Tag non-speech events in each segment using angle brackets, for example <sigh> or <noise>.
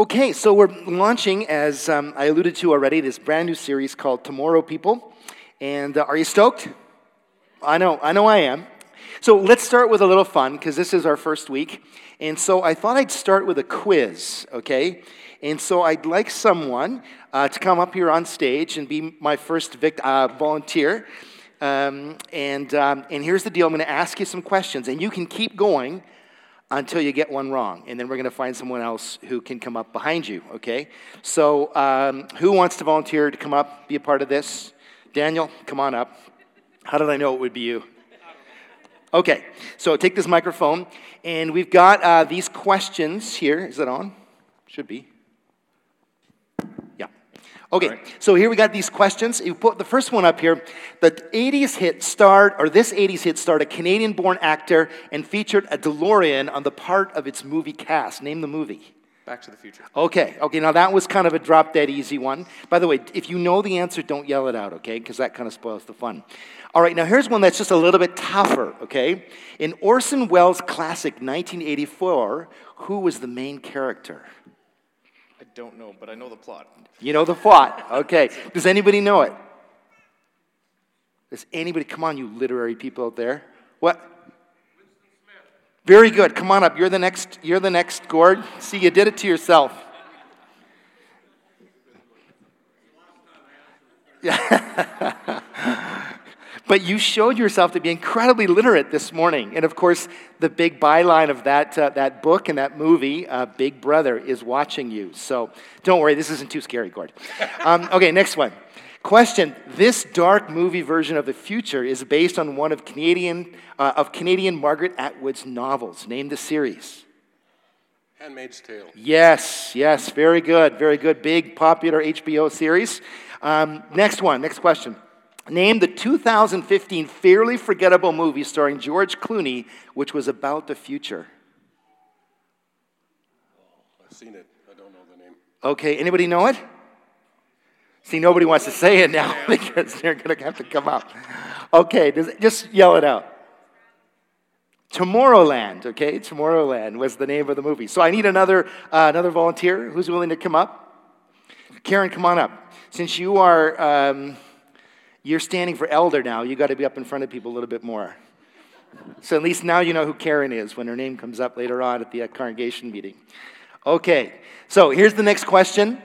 Okay, so we're launching, as um, I alluded to already, this brand new series called Tomorrow People. And uh, are you stoked? I know, I know I am. So let's start with a little fun because this is our first week. And so I thought I'd start with a quiz, okay? And so I'd like someone uh, to come up here on stage and be my first vict- uh, volunteer. Um, and, um, and here's the deal I'm going to ask you some questions, and you can keep going until you get one wrong. And then we're going to find someone else who can come up behind you, okay? So, um, who wants to volunteer to come up, be a part of this? Daniel, come on up. How did I know it would be you? Okay, so take this microphone, and we've got uh, these questions here. Is it on? Should be. Okay, right. so here we got these questions. You put the first one up here. The 80s hit starred, or this 80s hit starred a Canadian born actor and featured a DeLorean on the part of its movie cast. Name the movie. Back to the Future. Okay, okay, now that was kind of a drop dead easy one. By the way, if you know the answer, don't yell it out, okay? Because that kind of spoils the fun. All right, now here's one that's just a little bit tougher, okay? In Orson Welles' classic 1984, who was the main character? I don't know, but I know the plot. You know the plot, okay. Does anybody know it? Does anybody, come on, you literary people out there. What? Very good. Come on up. You're the next, you're the next Gord. See, you did it to yourself. <laughs> <laughs> but you showed yourself to be incredibly literate this morning. And of course, the big byline of that, uh, that book and that movie, uh, Big Brother, is watching you. So don't worry, this isn't too scary, Gord. <laughs> Um, okay, next one. Question This dark movie version of the future is based on one of Canadian, uh, of Canadian Margaret Atwood's novels. Name the series. Handmaid's Tale. Yes, yes, very good, very good. Big popular HBO series. Um, next one, next question. Name the 2015 fairly forgettable movie starring George Clooney, which was about the future. I've seen it. I don't know the name. Okay, anybody know it? See, nobody wants to say it now <laughs> because they're going to have to come up. Okay, just yell it out. Tomorrowland, okay? Tomorrowland was the name of the movie. So I need another, uh, another volunteer who's willing to come up. Karen, come on up. Since you are, um, you're standing for elder now, you got to be up in front of people a little bit more. So at least now you know who Karen is when her name comes up later on at the uh, congregation meeting. Okay, so here's the next question.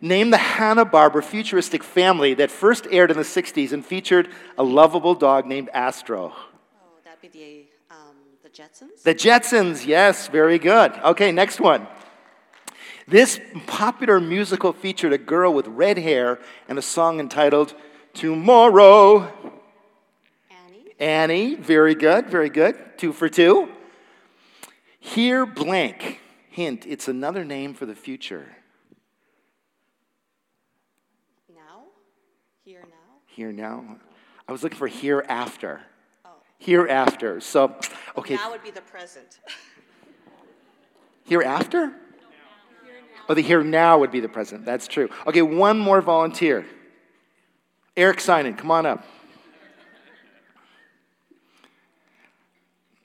Name the Hanna-Barbera futuristic family that first aired in the 60s and featured a lovable dog named Astro. Oh, that'd be the, um, the Jetsons? The Jetsons, yes, very good. Okay, next one. This popular musical featured a girl with red hair and a song entitled Tomorrow. Annie. Annie, very good, very good. Two for two. Here blank. Hint, it's another name for the future. Now? Here now. Here now. I was looking for hereafter. Oh. Hereafter. So, okay. Now would be the present. hereafter? Oh, the here now would be the present. That's true. Okay, one more volunteer. Eric Sinan, come on up.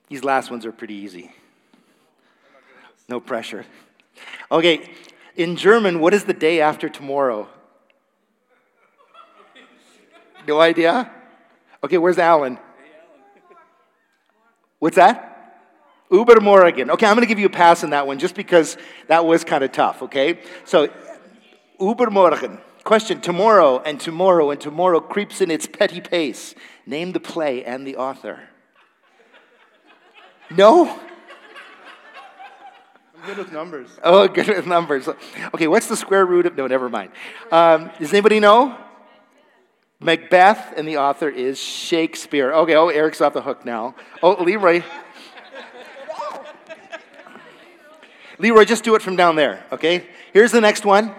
These last ones are pretty easy. No pressure. Okay, in German, what is the day after tomorrow? No idea? Okay, where's Alan? What's that? Übermorgen. Okay, I'm going to give you a pass on that one just because that was kind of tough, okay? So, Übermorgen. Question Tomorrow and tomorrow and tomorrow creeps in its petty pace. Name the play and the author. No? I'm good with numbers. Oh, good with numbers. Okay, what's the square root of. No, never mind. Um, does anybody know? Macbeth, and the author is Shakespeare. Okay, oh, Eric's off the hook now. Oh, Leroy. Leroy, just do it from down there, okay? Here's the next one.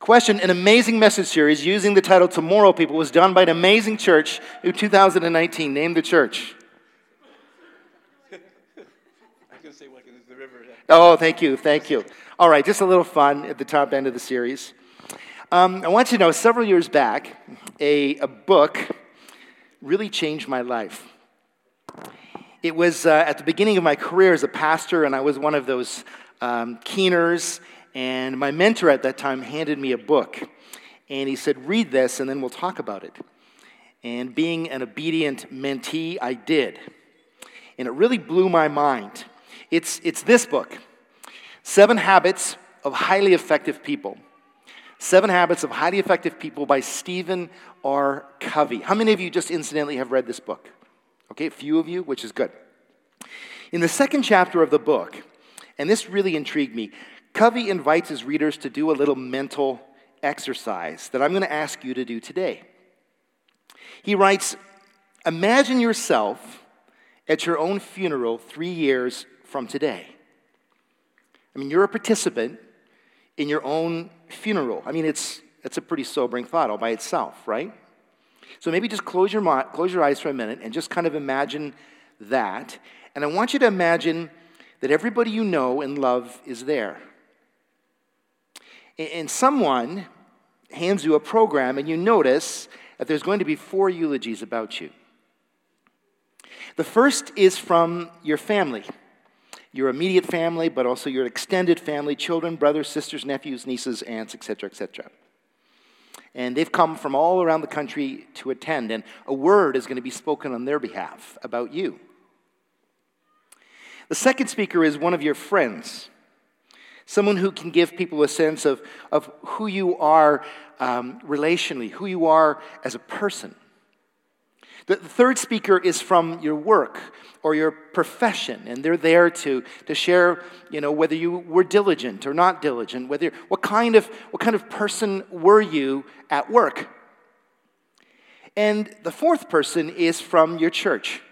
Question An amazing message series using the title Tomorrow People was done by an amazing church in 2019. Name the church. I can say what is the river. Oh, thank you, thank you. All right, just a little fun at the top end of the series. Um, I want you to know several years back, a, a book really changed my life. It was uh, at the beginning of my career as a pastor, and I was one of those um, keeners And my mentor at that time handed me a book. And he said, Read this, and then we'll talk about it. And being an obedient mentee, I did. And it really blew my mind. It's, it's this book Seven Habits of Highly Effective People. Seven Habits of Highly Effective People by Stephen R. Covey. How many of you just incidentally have read this book? Okay, a few of you, which is good. In the second chapter of the book, and this really intrigued me, Covey invites his readers to do a little mental exercise that I'm going to ask you to do today. He writes Imagine yourself at your own funeral three years from today. I mean, you're a participant in your own funeral. I mean, it's, it's a pretty sobering thought all by itself, right? So maybe just close your, close your eyes for a minute and just kind of imagine that. And I want you to imagine that everybody you know and love is there. And someone hands you a program, and you notice that there's going to be four eulogies about you. The first is from your family, your immediate family, but also your extended family children, brothers, sisters, nephews, nieces, aunts, etc., etc. And they've come from all around the country to attend, and a word is going to be spoken on their behalf about you. The second speaker is one of your friends, someone who can give people a sense of, of who you are um, relationally, who you are as a person. The third speaker is from your work or your profession, and they're there to, to share, you know, whether you were diligent or not diligent, whether what kind of what kind of person were you at work. And the fourth person is from your church,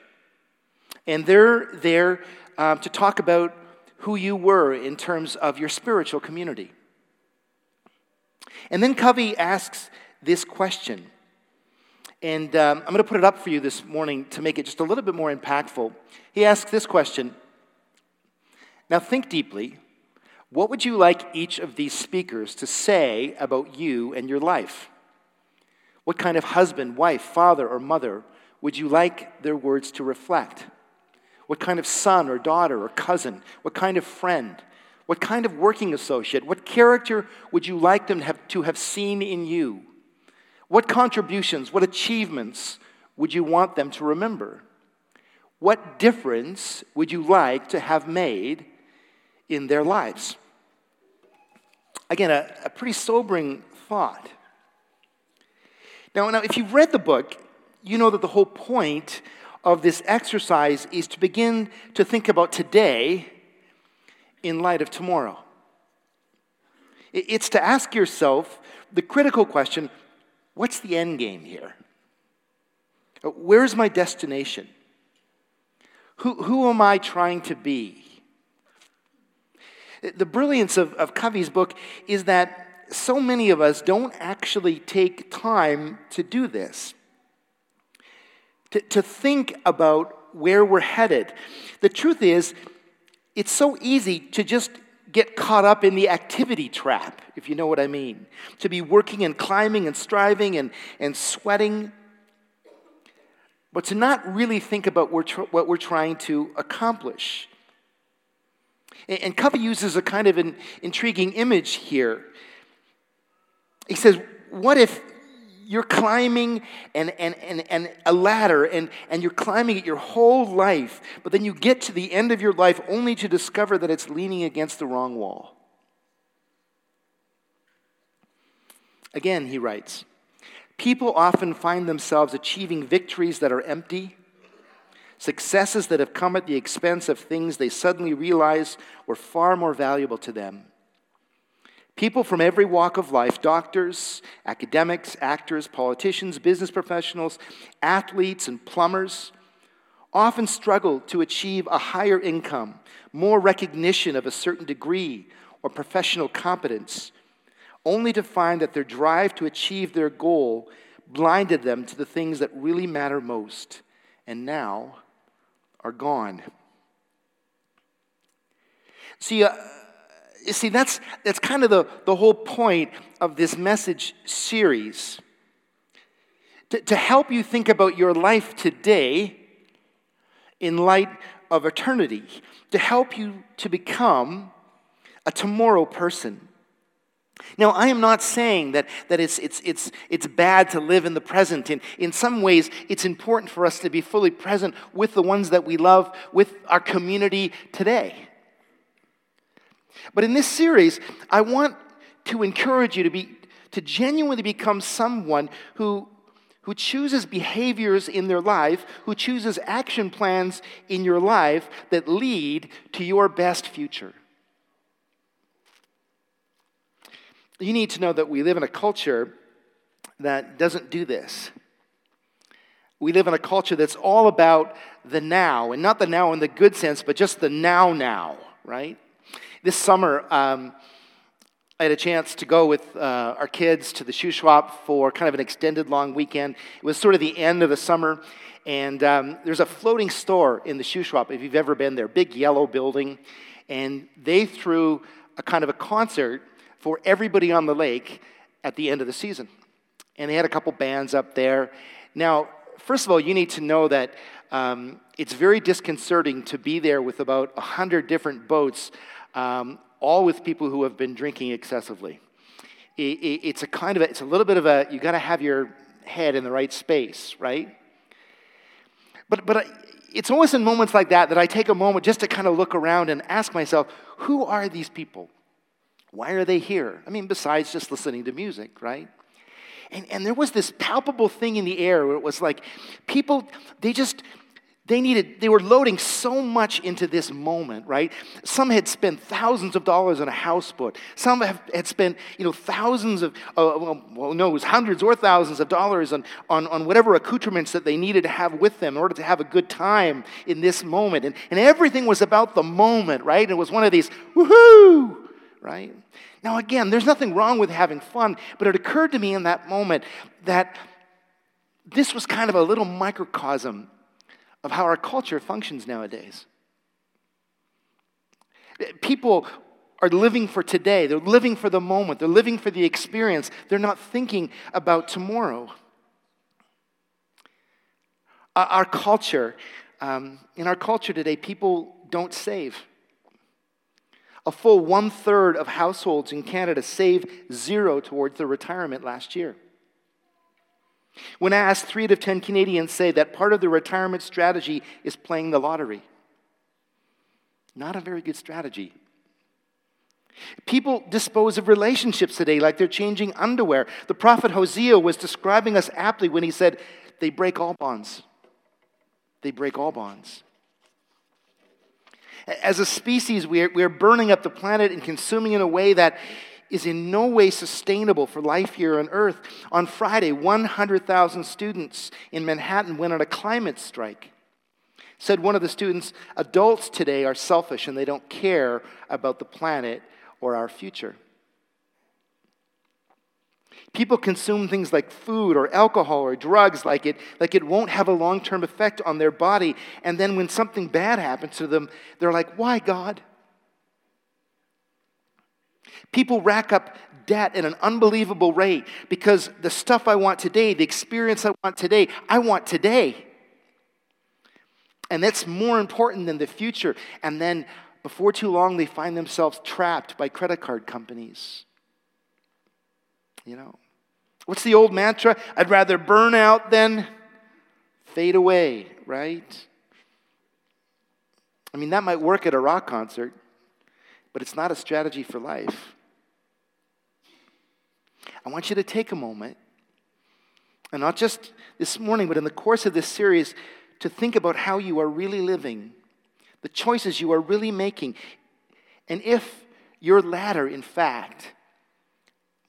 and they're there um, to talk about who you were in terms of your spiritual community. And then Covey asks this question. And um, I'm going to put it up for you this morning to make it just a little bit more impactful. He asks this question Now think deeply. What would you like each of these speakers to say about you and your life? What kind of husband, wife, father, or mother would you like their words to reflect? What kind of son or daughter or cousin? What kind of friend? What kind of working associate? What character would you like them to have, to have seen in you? What contributions, what achievements would you want them to remember? What difference would you like to have made in their lives? Again, a, a pretty sobering thought. Now, now, if you've read the book, you know that the whole point of this exercise is to begin to think about today in light of tomorrow. It's to ask yourself the critical question what's the end game here? Uh, where's my destination? Who, who am I trying to be? The brilliance of, of Covey's book is that so many of us don't actually take time to do this to, to think about where we're headed. The truth is, it's so easy to just get caught up in the activity trap, if you know what I mean. To be working and climbing and striving and, and sweating, but to not really think about what we're trying to accomplish. And Covey uses a kind of an intriguing image here. He says, What if you're climbing and, and, and, and a ladder and, and you're climbing it your whole life, but then you get to the end of your life only to discover that it's leaning against the wrong wall. Again, he writes People often find themselves achieving victories that are empty, successes that have come at the expense of things they suddenly realize were far more valuable to them. People from every walk of life doctors, academics, actors, politicians, business professionals, athletes, and plumbers often struggle to achieve a higher income, more recognition of a certain degree or professional competence, only to find that their drive to achieve their goal blinded them to the things that really matter most and now are gone. See, uh, you see, that's, that's kind of the, the whole point of this message series. To, to help you think about your life today in light of eternity, to help you to become a tomorrow person. Now, I am not saying that, that it's, it's, it's, it's bad to live in the present. In, in some ways, it's important for us to be fully present with the ones that we love, with our community today. But in this series, I want to encourage you to, be, to genuinely become someone who, who chooses behaviors in their life, who chooses action plans in your life that lead to your best future. you need to know that we live in a culture that doesn't do this. We live in a culture that's all about the now, and not the now in the good sense, but just the now now, right? This summer, um, I had a chance to go with uh, our kids to the Shuswap for kind of an extended long weekend. It was sort of the end of the summer, and um, there's a floating store in the Shuswap, if you've ever been there, big yellow building, and they threw a kind of a concert for everybody on the lake at the end of the season. And they had a couple bands up there. Now, first of all, you need to know that um, it's very disconcerting to be there with about 100 different boats, um, all with people who have been drinking excessively. It, it, it's a kind of, a, it's a little bit of a, you got to have your head in the right space, right? But, but it's always in moments like that that I take a moment just to kind of look around and ask myself, who are these people? Why are they here? I mean, besides just listening to music, right? And, and there was this palpable thing in the air where it was like people, they just, they needed, they were loading so much into this moment, right? Some had spent thousands of dollars on a houseboat. Some have, had spent, you know, thousands of, uh, well, no, it was hundreds or thousands of dollars on, on, on whatever accoutrements that they needed to have with them in order to have a good time in this moment. And, and everything was about the moment, right? It was one of these, woohoo, right? Now, again, there's nothing wrong with having fun, but it occurred to me in that moment that this was kind of a little microcosm of how our culture functions nowadays. People are living for today, they're living for the moment, they're living for the experience, they're not thinking about tomorrow. Our culture, um, in our culture today, people don't save. A full one third of households in Canada saved zero towards their retirement last year. When asked, three out of 10 Canadians say that part of their retirement strategy is playing the lottery. Not a very good strategy. People dispose of relationships today like they're changing underwear. The prophet Hosea was describing us aptly when he said, They break all bonds. They break all bonds. As a species, we're, we're burning up the planet and consuming in a way that is in no way sustainable for life here on Earth. On Friday, 100,000 students in Manhattan went on a climate strike. Said one of the students, adults today are selfish and they don't care about the planet or our future. People consume things like food or alcohol or drugs like it, like it won't have a long term effect on their body. And then when something bad happens to them, they're like, Why, God? People rack up debt at an unbelievable rate because the stuff I want today, the experience I want today, I want today. And that's more important than the future. And then before too long, they find themselves trapped by credit card companies. You know, what's the old mantra? I'd rather burn out than fade away, right? I mean, that might work at a rock concert, but it's not a strategy for life. I want you to take a moment, and not just this morning, but in the course of this series, to think about how you are really living, the choices you are really making, and if your ladder, in fact,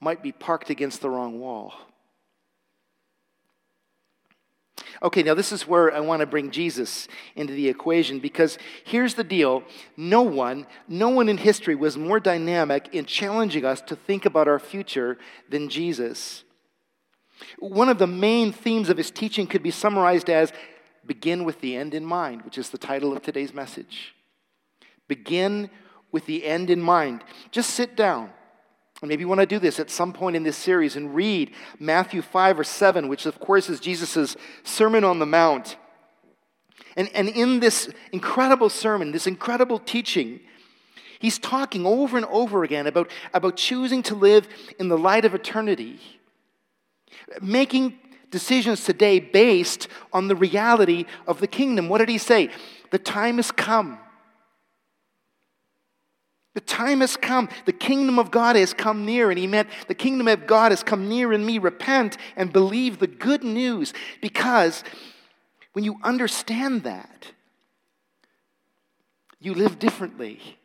might be parked against the wrong wall. Okay, now this is where I want to bring Jesus into the equation because here's the deal no one, no one in history was more dynamic in challenging us to think about our future than Jesus. One of the main themes of his teaching could be summarized as begin with the end in mind, which is the title of today's message. Begin with the end in mind. Just sit down maybe you want to do this at some point in this series and read Matthew 5 or 7, which of course is Jesus' Sermon on the Mount. And, and in this incredible sermon, this incredible teaching, He's talking over and over again about, about choosing to live in the light of eternity, making decisions today based on the reality of the kingdom. What did he say? The time has come. The time has come. The kingdom of God has come near. And he meant the kingdom of God has come near in me. Repent and believe the good news. Because when you understand that, you live differently.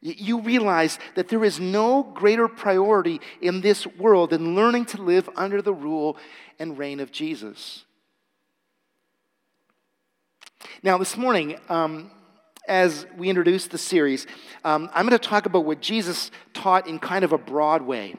You realize that there is no greater priority in this world than learning to live under the rule and reign of Jesus. Now, this morning, um, as we introduce the series, um, I'm going to talk about what Jesus taught in kind of a broad way.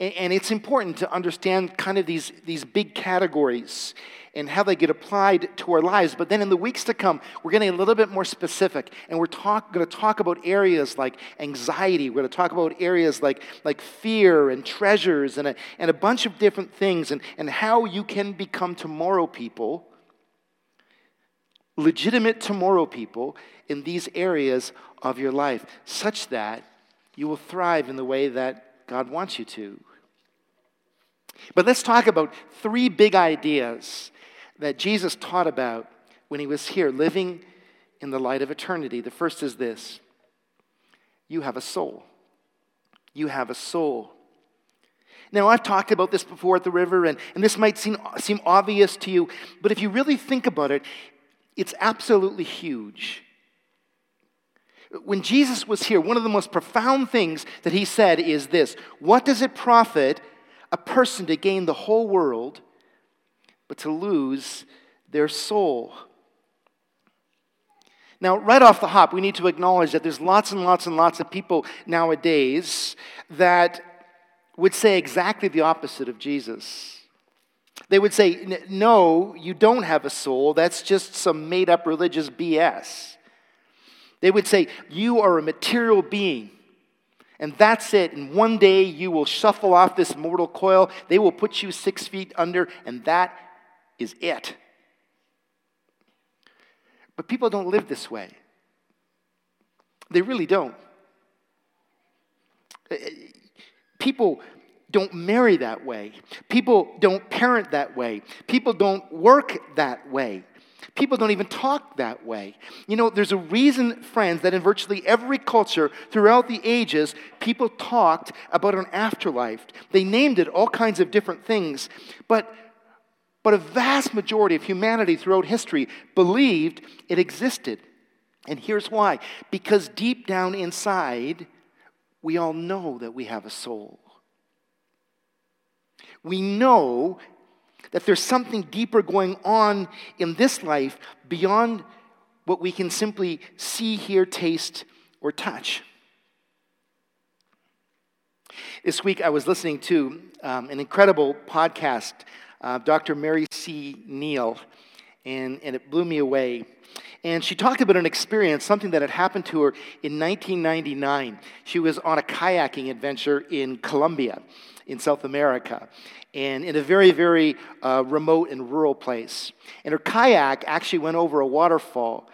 And, and it's important to understand kind of these, these big categories and how they get applied to our lives. But then in the weeks to come, we're getting a little bit more specific, and we're talk, going to talk about areas like anxiety. We're going to talk about areas like, like fear and treasures and a, and a bunch of different things, and, and how you can become tomorrow people legitimate tomorrow people in these areas of your life, such that you will thrive in the way that God wants you to. But let's talk about three big ideas that Jesus taught about when he was here, living in the light of eternity. The first is this you have a soul. You have a soul. Now, I've talked about this before at the river, and, and this might seem, seem obvious to you, but if you really think about it, it's absolutely huge. When Jesus was here, one of the most profound things that he said is this What does it profit a person to gain the whole world, but to lose their soul? Now, right off the hop, we need to acknowledge that there's lots and lots and lots of people nowadays that would say exactly the opposite of Jesus. They would say, No, you don't have a soul. That's just some made up religious BS. They would say, You are a material being. And that's it. And one day you will shuffle off this mortal coil. They will put you six feet under, and that is it. But people don't live this way. They really don't. Eh, eh, people don't marry that way. People don't parent that way. People don't work that way. People don't even talk that way. You know, there's a reason, friends, that in virtually every culture throughout the ages, people talked about an afterlife. They named it all kinds of different things. But, but a vast majority of humanity throughout history believed it existed. And here's why because deep down inside, we all know that we have a soul we know that there's something deeper going on in this life beyond what we can simply see, hear, taste, or touch. This week I was listening to um, an incredible podcast, uh, Dr. Mary C. Neal, and, and it blew me away. And she talked about an experience, something that had happened to her in 1999. She was on a kayaking adventure in Colombia in South America and in a very, very uh, remote and rural place. And her kayak actually went over a waterfall,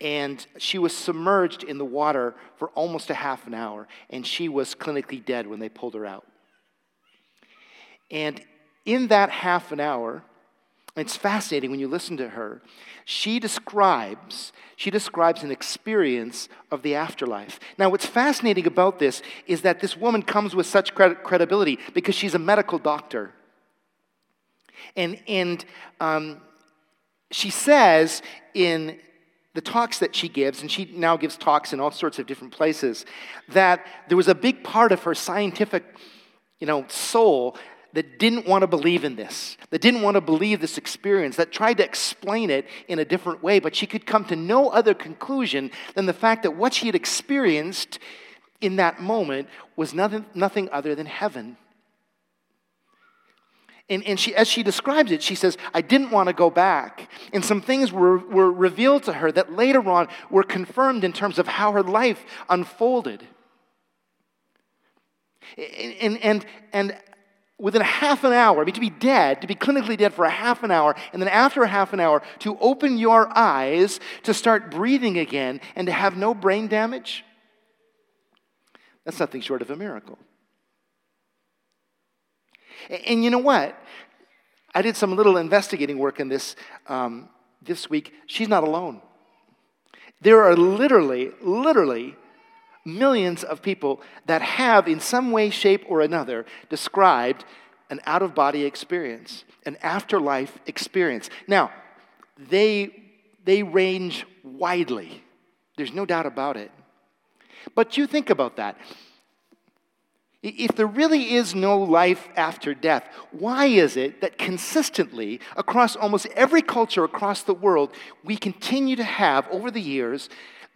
and she was submerged in the water for almost a half an hour, and she was clinically dead when they pulled her out. And in that half an hour, it's fascinating when you listen to her. She describes she describes an experience of the afterlife. Now, what's fascinating about this is that this woman comes with such credibility because she's a medical doctor. And, and um, she says in the talks that she gives, and she now gives talks in all sorts of different places, that there was a big part of her scientific you know, soul that didn't want to believe in this, that didn't want to believe this experience, that tried to explain it in a different way, but she could come to no other conclusion than the fact that what she had experienced in that moment was nothing, nothing other than heaven. And, and she, as she describes it, she says, I didn't want to go back. And some things were, were revealed to her that later on were confirmed in terms of how her life unfolded. And, and, and within a half an hour, I mean, to be dead, to be clinically dead for a half an hour, and then after a half an hour, to open your eyes, to start breathing again, and to have no brain damage, that's nothing short of a miracle. And you know what? I did some little investigating work in this um, this week. She's not alone. There are literally, literally millions of people that have, in some way, shape, or another, described an out of body experience, an afterlife experience. Now, they, they range widely, there's no doubt about it. But you think about that. If there really is no life after death, why is it that consistently, across almost every culture across the world, we continue to have, over the years,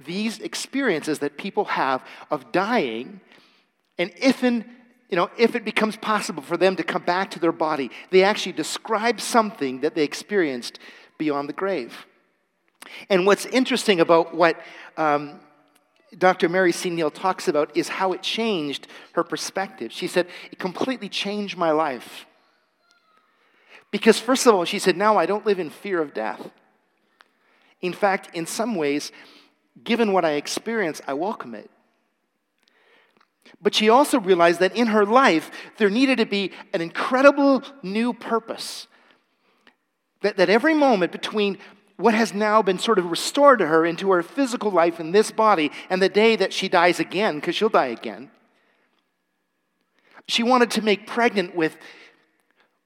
these experiences that people have of dying, and if in you know, if it becomes possible for them to come back to their body, they actually describe something that they experienced beyond the grave. And what's interesting about what um, Dr. Mary C. Neal talks about is how it changed her perspective. She said, It completely changed my life. Because, first of all, she said, Now I don't live in fear of death. In fact, in some ways, given what I experience, I welcome it. But she also realized that in her life, there needed to be an incredible new purpose. That, that every moment between what has now been sort of restored to her into her physical life in this body and the day that she dies again, because she'll die again, she wanted to make pregnant with,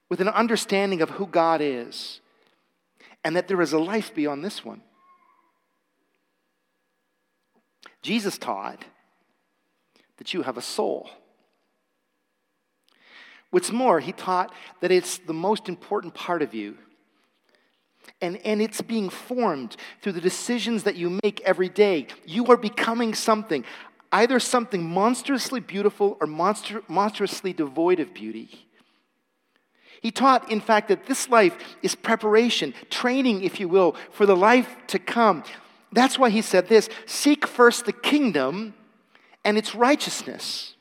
with an understanding of who God is and that there is a life beyond this one. Jesus taught that you have a soul. What's more, he taught that it's the most important part of you. And, and it's being formed through the decisions that you make every day. You are becoming something, either something monstrously beautiful or monster, monstrously devoid of beauty. He taught, in fact, that this life is preparation, training, if you will, for the life to come. That's why he said this seek first the kingdom and its righteousness.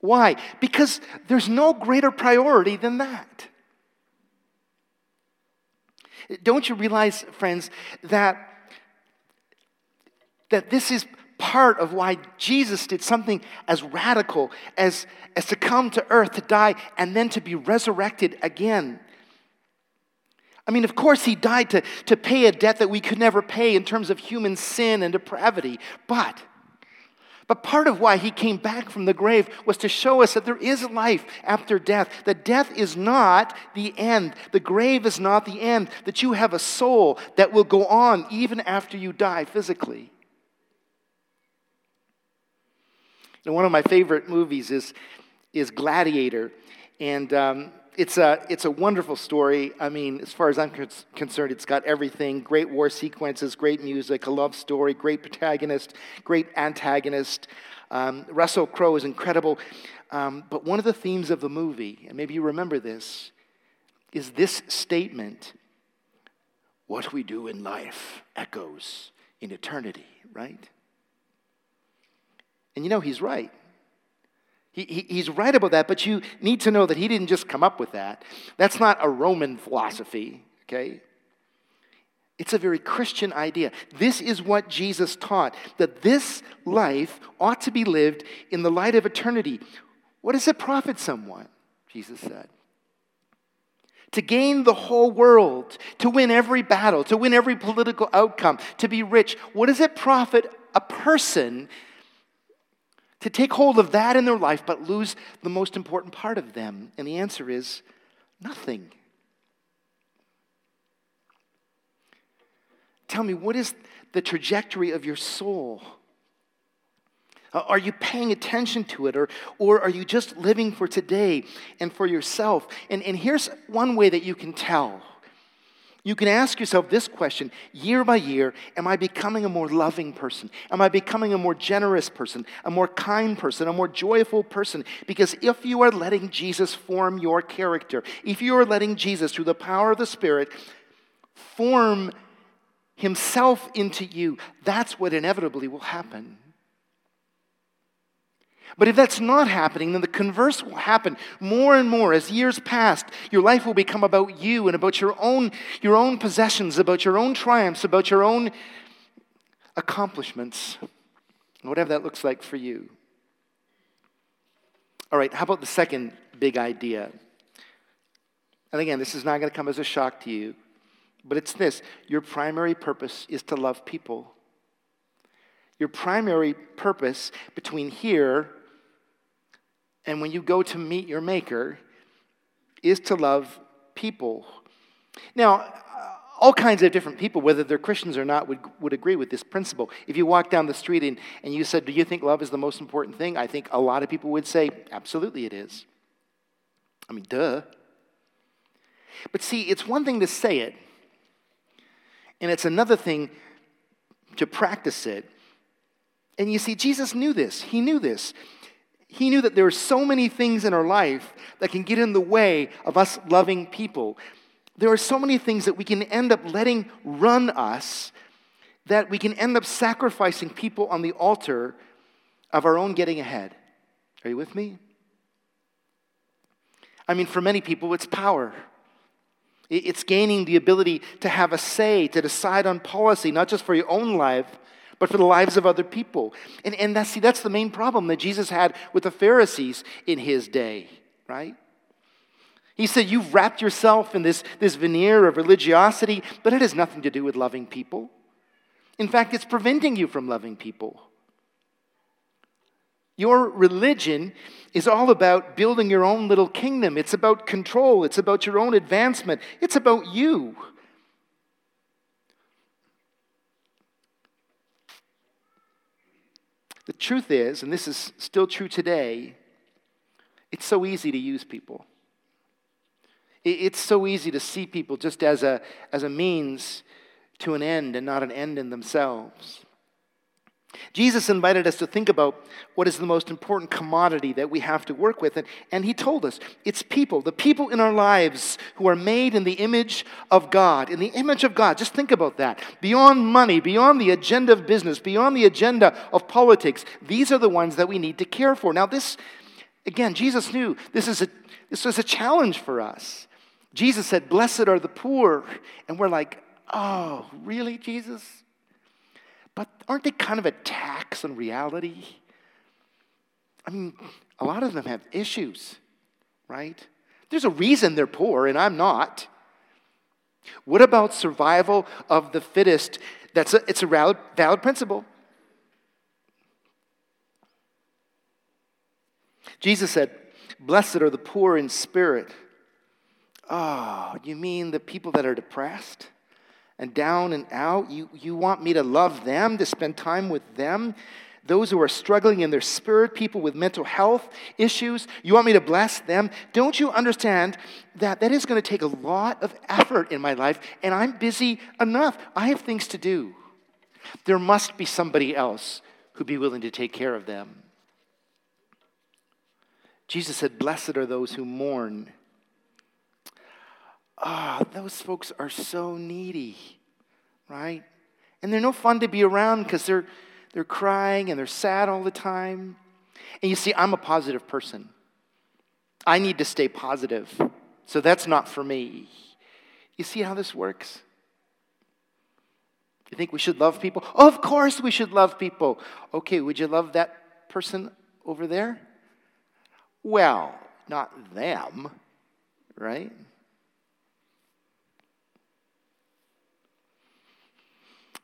Why? Because there's no greater priority than that. Don't you realize, friends, that, that this is part of why Jesus did something as radical as, as to come to earth to die and then to be resurrected again? I mean, of course, he died to, to pay a debt that we could never pay in terms of human sin and depravity. But, but part of why he came back from the grave was to show us that there is life after death, that death is not the end, the grave is not the end, that you have a soul that will go on even after you die physically. And one of my favorite movies is, is Gladiator. And um, it's a, it's a wonderful story. I mean, as far as I'm concerned, it's got everything great war sequences, great music, a love story, great protagonist, great antagonist. Um, Russell Crowe is incredible. Um, but one of the themes of the movie, and maybe you remember this, is this statement What we do in life echoes in eternity, right? And you know, he's right. He, he, he's right about that, but you need to know that he didn't just come up with that. That's not a Roman philosophy, okay? It's a very Christian idea. This is what Jesus taught that this life ought to be lived in the light of eternity. What does it profit someone? Jesus said. To gain the whole world, to win every battle, to win every political outcome, to be rich. What does it profit a person to take hold of that in their life but lose the most important part of them? And the answer is nothing. Tell me, what is the trajectory of your soul? Are you paying attention to it, or, or are you just living for today and for yourself? And, and here's one way that you can tell you can ask yourself this question year by year Am I becoming a more loving person? Am I becoming a more generous person, a more kind person, a more joyful person? Because if you are letting Jesus form your character, if you are letting Jesus, through the power of the Spirit, form himself into you, that's what inevitably will happen. But if that's not happening, then the converse will happen more and more as years pass. Your life will become about you and about your own, your own possessions, about your own triumphs, about your own accomplishments, whatever that looks like for you. All right, how about the second big idea? And again, this is not going to come as a shock to you, but it's this your primary purpose is to love people. Your primary purpose between here and when you go to meet your Maker is to love people. Now, all kinds of different people, whether they're Christians or not, would, would agree with this principle. If you walk down the street and, and you said, Do you think love is the most important thing? I think a lot of people would say, Absolutely, it is. I mean, duh. But see, it's one thing to say it, and it's another thing to practice it. And you see, Jesus knew this. He knew this. He knew that there are so many things in our life that can get in the way of us loving people. There are so many things that we can end up letting run us that we can end up sacrificing people on the altar of our own getting ahead. Are you with me? I mean, for many people, it's power. It's gaining the ability to have a say, to decide on policy, not just for your own life, but for the lives of other people. And, and that's, see, that's the main problem that Jesus had with the Pharisees in his day, right? He said, You've wrapped yourself in this, this veneer of religiosity, but it has nothing to do with loving people. In fact, it's preventing you from loving people. Your religion is all about building your own little kingdom. It's about control. It's about your own advancement. It's about you. The truth is, and this is still true today, it's so easy to use people. It's so easy to see people just as a, as a means to an end and not an end in themselves. Jesus invited us to think about what is the most important commodity that we have to work with. And, and he told us it's people, the people in our lives who are made in the image of God. In the image of God. Just think about that. Beyond money, beyond the agenda of business, beyond the agenda of politics, these are the ones that we need to care for. Now, this, again, Jesus knew this, is a, this was a challenge for us. Jesus said, Blessed are the poor. And we're like, Oh, really, Jesus? But aren't they kind of a tax on reality? I mean, a lot of them have issues, right? There's a reason they're poor, and I'm not. What about survival of the fittest? That's a, it's a valid, valid principle. Jesus said, Blessed are the poor in spirit. Oh, you mean the people that are depressed? And down and out. You, you want me to love them, to spend time with them? Those who are struggling in their spirit, people with mental health issues, you want me to bless them? Don't you understand that that is going to take a lot of effort in my life, and I'm busy enough. I have things to do. There must be somebody else who'd be willing to take care of them. Jesus said, Blessed are those who mourn ah, oh, those folks are so needy, right? And they're no fun to be around because they're, they're crying and they're sad all the time. And you see, I'm a positive person. I need to stay positive. So that's not for me. You see how this works? You think we should love people? Of course we should love people. Okay, would you love that person over there? Well, not them, right?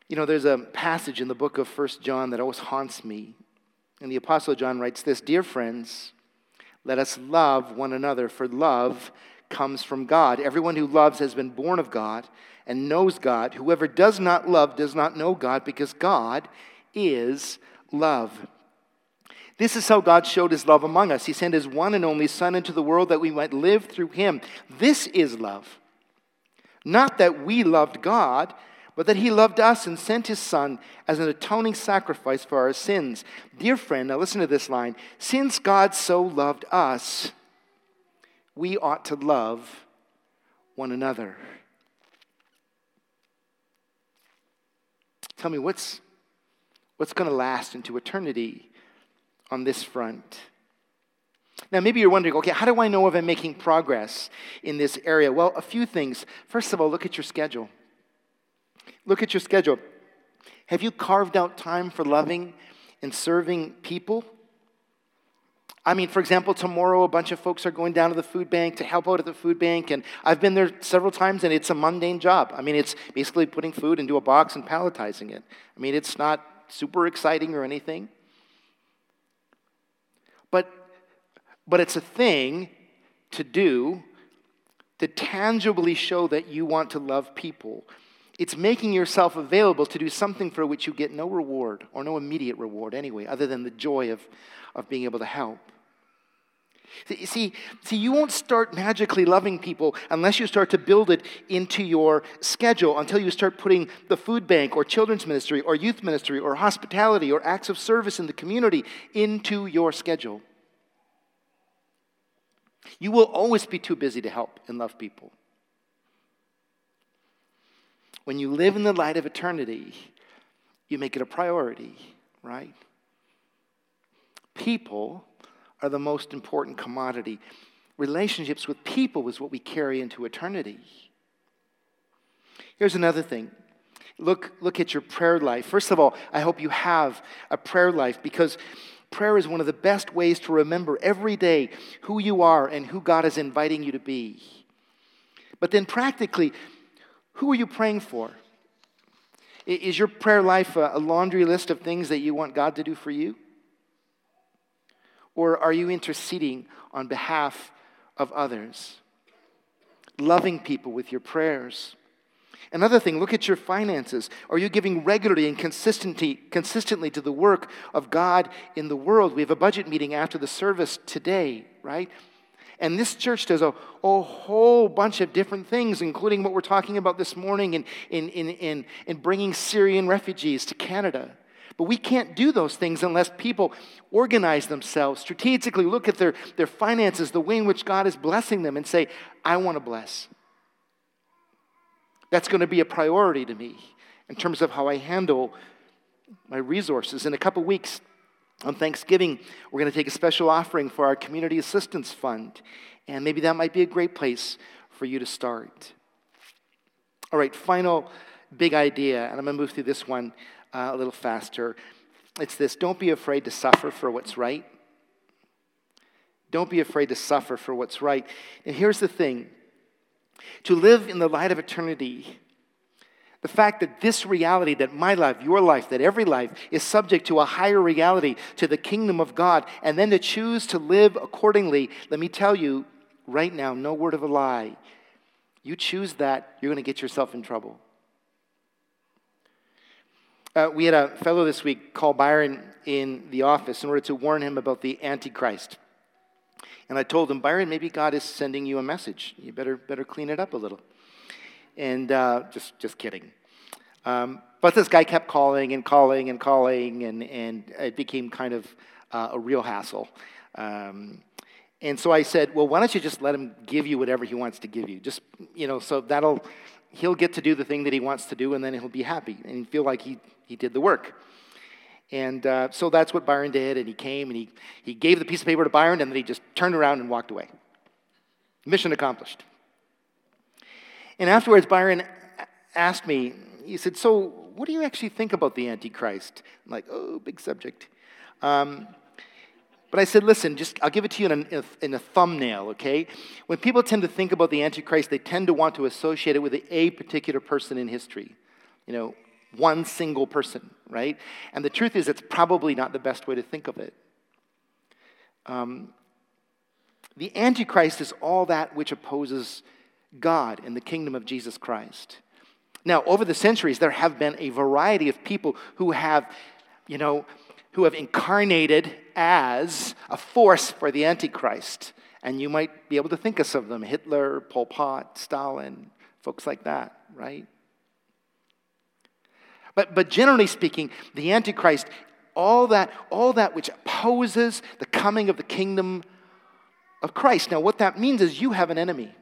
You know, there's a passage in the book of First John that always haunts me. And the Apostle John writes this Dear friends, let us love one another, for love comes from God. Everyone who loves has been born of God and knows God. Whoever does not love does not know God, because God is love. This is how God showed his love among us. He sent his one and only Son into the world that we might live through him. This is love. Not that we loved God but that he loved us and sent his son as an atoning sacrifice for our sins. Dear friend, now listen to this line since God so loved us, we ought to love one another. Tell me, what's, what's going to last into eternity? on this front. Now, maybe you're wondering, okay, how do I know if I'm making progress in this area? Well, a few things. First of all, look at your schedule. Look at your schedule. Have you carved out time for loving and serving people? I mean, for example, tomorrow a bunch of folks are going down to the food bank to help out at the food bank, and I've been there several times, and it's a mundane job. I mean, it's basically putting food into a box and palletizing it. I mean, it's not super exciting or anything. But, but it's a thing to do to tangibly show that you want to love people. It's making yourself available to do something for which you get no reward or no immediate reward anyway, other than the joy of, of being able to help. See, see, you won't start magically loving people unless you start to build it into your schedule, until you start putting the food bank or children's ministry or youth ministry or hospitality or acts of service in the community into your schedule. You will always be too busy to help and love people. When you live in the light of eternity, you make it a priority, right? People are the most important commodity. Relationships with people is what we carry into eternity. Here's another thing. Look, look at your prayer life. First of all, I hope you have a prayer life because prayer is one of the best ways to remember every day who you are and who God is inviting you to be. But then, practically, who are you praying for? Is your prayer life a laundry list of things that you want God to do for you? Or are you interceding on behalf of others? Loving people with your prayers. Another thing, look at your finances. Are you giving regularly and consistently, consistently to the work of God in the world? We have a budget meeting after the service today, right? And this church does a, a whole bunch of different things, including what we're talking about this morning in, in, in, in, in bringing Syrian refugees to Canada. But we can't do those things unless people organize themselves, strategically look at their, their finances, the way in which God is blessing them, and say, I want to bless. That's going to be a priority to me in terms of how I handle my resources. In a couple weeks, on Thanksgiving, we're going to take a special offering for our Community Assistance Fund. And maybe that might be a great place for you to start. All right, final big idea, and I'm going to move through this one uh, a little faster. It's this don't be afraid to suffer for what's right. Don't be afraid to suffer for what's right. And here's the thing to live in the light of eternity, the fact that this reality, that my life, your life, that every life is subject to a higher reality, to the kingdom of God, and then to choose to live accordingly, let me tell you right now, no word of a lie. You choose that, you're going to get yourself in trouble. Uh, we had a fellow this week call Byron in the office in order to warn him about the Antichrist. And I told him, Byron, maybe God is sending you a message. You better, better clean it up a little. And uh, just, just kidding. Um, but this guy kept calling and calling and calling, and, and it became kind of uh, a real hassle. Um, and so I said, well, why don't you just let him give you whatever he wants to give you? Just, you know, so that'll, he'll get to do the thing that he wants to do, and then he'll be happy and feel like he, he did the work. And uh, so that's what Byron did, and he came and he, he gave the piece of paper to Byron, and then he just turned around and walked away. Mission accomplished. And afterwards, Byron asked me, he said, So, what do you actually think about the Antichrist? I'm like, oh, big subject. Um, but I said, listen, just I'll give it to you in a, in a, thumbnail, okay? When people tend to think about the Antichrist, they tend to want to associate it with a particular person in history. You know, one single person, right? And the truth is, it's probably not the best way to think of it. Um, the Antichrist is all that which opposes God in the kingdom of Jesus Christ. Now, over the centuries, there have been a variety of people who have, you know, who have incarnated as a force for the Antichrist. And you might be able to think of some of them Hitler, Pol Pot, Stalin, folks like that, right? But, but generally speaking, the Antichrist, all that, all that which opposes the coming of the kingdom of Christ. Now, what that means is you have an enemy.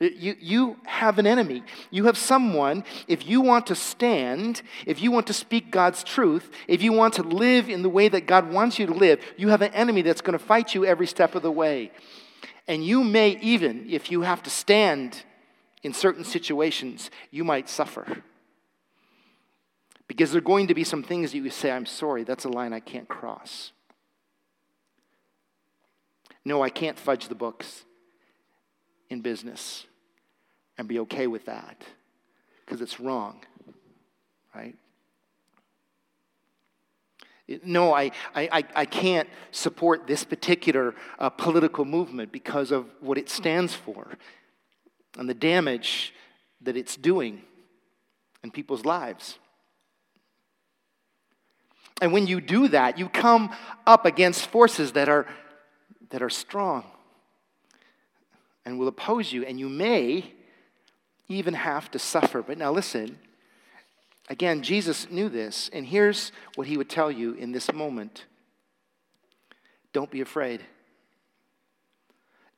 You, you have an enemy. You have someone, if you want to stand, if you want to speak God's truth, if you want to live in the way that God wants you to live, you have an enemy that's going to fight you every step of the way. And you may even, if you have to stand in certain situations, you might suffer. Because there are going to be some things that you say, I'm sorry, that's a line I can't cross. No, I can't fudge the books in business and be okay with that because it's wrong, right? No, I, I, I can't support this particular uh, political movement because of what it stands for and the damage that it's doing in people's lives. And when you do that, you come up against forces that are, that are strong and will oppose you, and you may even have to suffer. But now listen, again, Jesus knew this, and here's what he would tell you in this moment don't be afraid.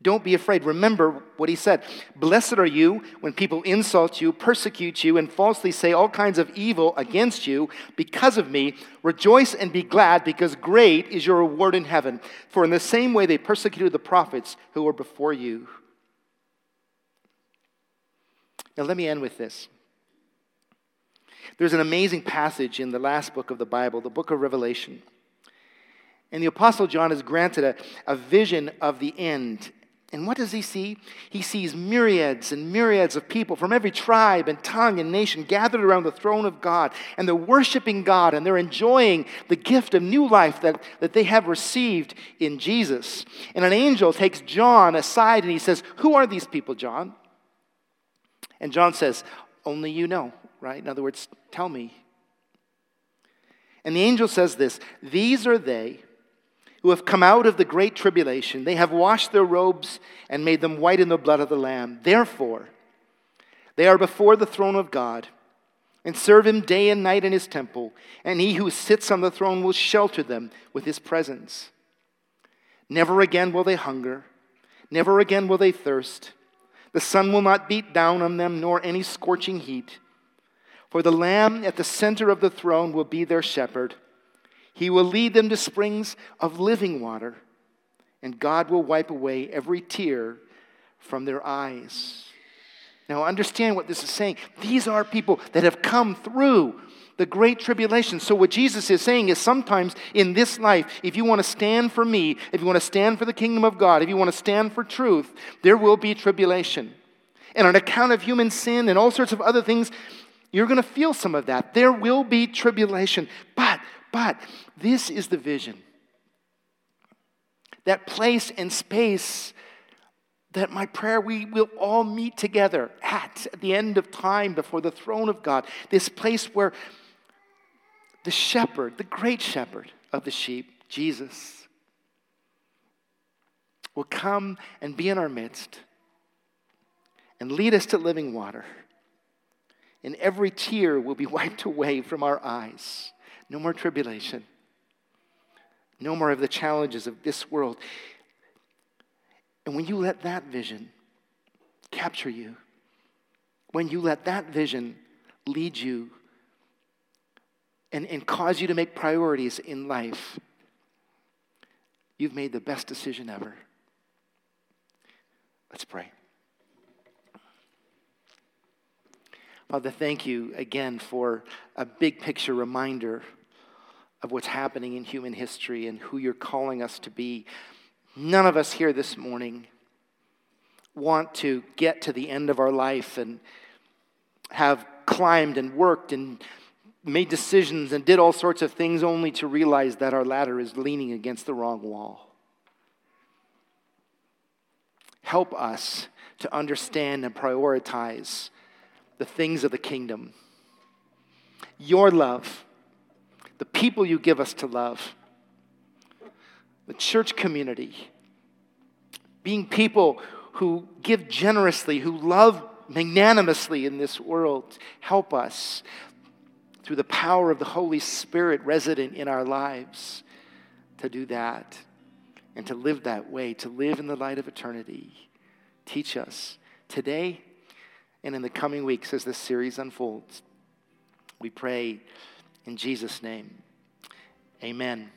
Don't be afraid. Remember what he said. Blessed are you when people insult you, persecute you, and falsely say all kinds of evil against you because of me. Rejoice and be glad, because great is your reward in heaven. For in the same way they persecuted the prophets who were before you. Now, let me end with this. There's an amazing passage in the last book of the Bible, the book of Revelation. And the Apostle John is granted a, a vision of the end. And what does he see? He sees myriads and myriads of people from every tribe and tongue and nation gathered around the throne of God. And they're worshiping God and they're enjoying the gift of new life that, that they have received in Jesus. And an angel takes John aside and he says, Who are these people, John? And John says, Only you know, right? In other words, tell me. And the angel says this These are they who have come out of the great tribulation. They have washed their robes and made them white in the blood of the Lamb. Therefore, they are before the throne of God and serve him day and night in his temple, and he who sits on the throne will shelter them with his presence. Never again will they hunger, never again will they thirst. The sun will not beat down on them, nor any scorching heat. For the Lamb at the center of the throne will be their shepherd. He will lead them to springs of living water, and God will wipe away every tear from their eyes. Now, understand what this is saying. These are people that have come through the great tribulation. So, what Jesus is saying is sometimes in this life, if you want to stand for me, if you want to stand for the kingdom of God, if you want to stand for truth, there will be tribulation. And on account of human sin and all sorts of other things, you're going to feel some of that. There will be tribulation. But, but, this is the vision. That place and space that my prayer we will all meet together at, at the end of time before the throne of God. This place where the shepherd, the great shepherd of the sheep, Jesus, will come and be in our midst and lead us to living water. And every tear will be <laughs> wiped away from our eyes. No more tribulation. No more of the challenges of this world. And when you let that vision capture you, when you let that vision lead you and, and cause you to make priorities in life, you've made the best decision ever. Let's pray. Father, thank you again for a big picture reminder of what's happening in human history and who you're calling us to be. None of us here this morning want to get to the end of our life and have climbed and worked and made decisions and did all sorts of things only to realize that our ladder is leaning against the wrong wall. Help us to understand and prioritize the things of the kingdom. Your love, the people you give us to love, the church community, being people who give generously, who love magnanimously in this world. Help us through the power of the Holy Spirit resident in our lives to do that and to live that way, to live in the light of eternity. Teach us today and in the coming weeks as this series unfolds. We pray in Jesus' name. Amen.